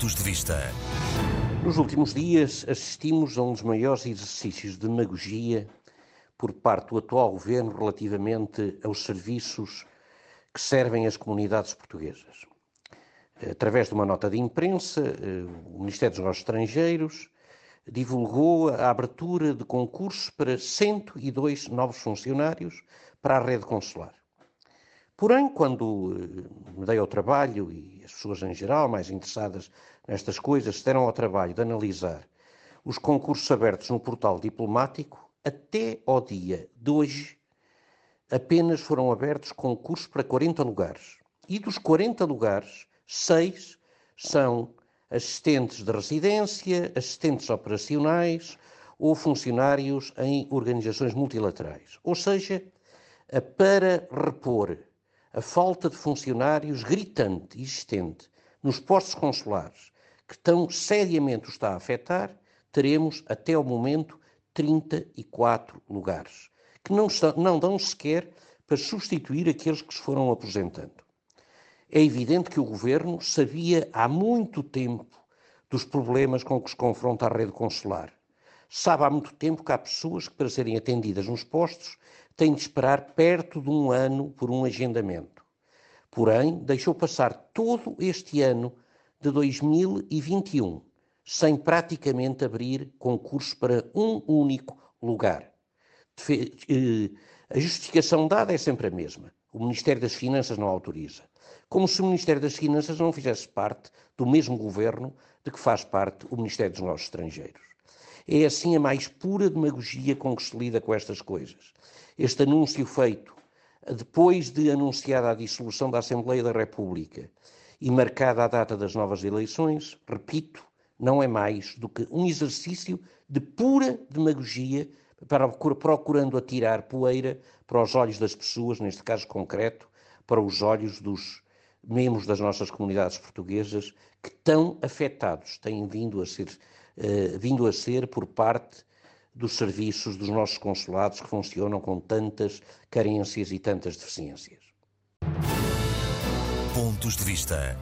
Pontos de Vista. Nos últimos dias, assistimos a um dos maiores exercícios de demagogia por parte do atual governo relativamente aos serviços que servem as comunidades portuguesas. Através de uma nota de imprensa, eh, o Ministério dos Negócios Estrangeiros divulgou a abertura de concursos para 102 novos funcionários para a rede consular. Porém, quando eh, me dei ao trabalho, e as pessoas em geral mais interessadas nestas coisas se deram ao trabalho de analisar os concursos abertos no portal diplomático, até ao dia de hoje, apenas foram abertos concursos para 40 lugares. E dos 40 lugares, seis são assistentes de residência, assistentes operacionais ou funcionários em organizações multilaterais. Ou seja, para repor a falta de funcionários gritante existente nos postos consulares, que tão seriamente o está a afetar, teremos até ao momento 34 lugares, que não, estão, não dão sequer para substituir aqueles que se foram aposentando. É evidente que o governo sabia há muito tempo dos problemas com que se confronta a rede consular. Sabe há muito tempo que há pessoas que, para serem atendidas nos postos, têm de esperar perto de um ano por um agendamento. Porém, deixou passar todo este ano de 2021 sem praticamente abrir concurso para um único lugar. Eh, a justificação dada é sempre a mesma. O Ministério das Finanças não autoriza como se o Ministério das Finanças não fizesse parte do mesmo governo de que faz parte o Ministério dos Negócios Estrangeiros. É assim a mais pura demagogia com que se lida com estas coisas. Este anúncio feito depois de anunciada a dissolução da Assembleia da República e marcada a data das novas eleições, repito, não é mais do que um exercício de pura demagogia para procurando atirar poeira para os olhos das pessoas, neste caso concreto, para os olhos dos membros das nossas comunidades portuguesas que tão afetados têm vindo a ser, uh, vindo a ser por parte dos serviços dos nossos consulados que funcionam com tantas carências e tantas deficiências. Pontos de vista.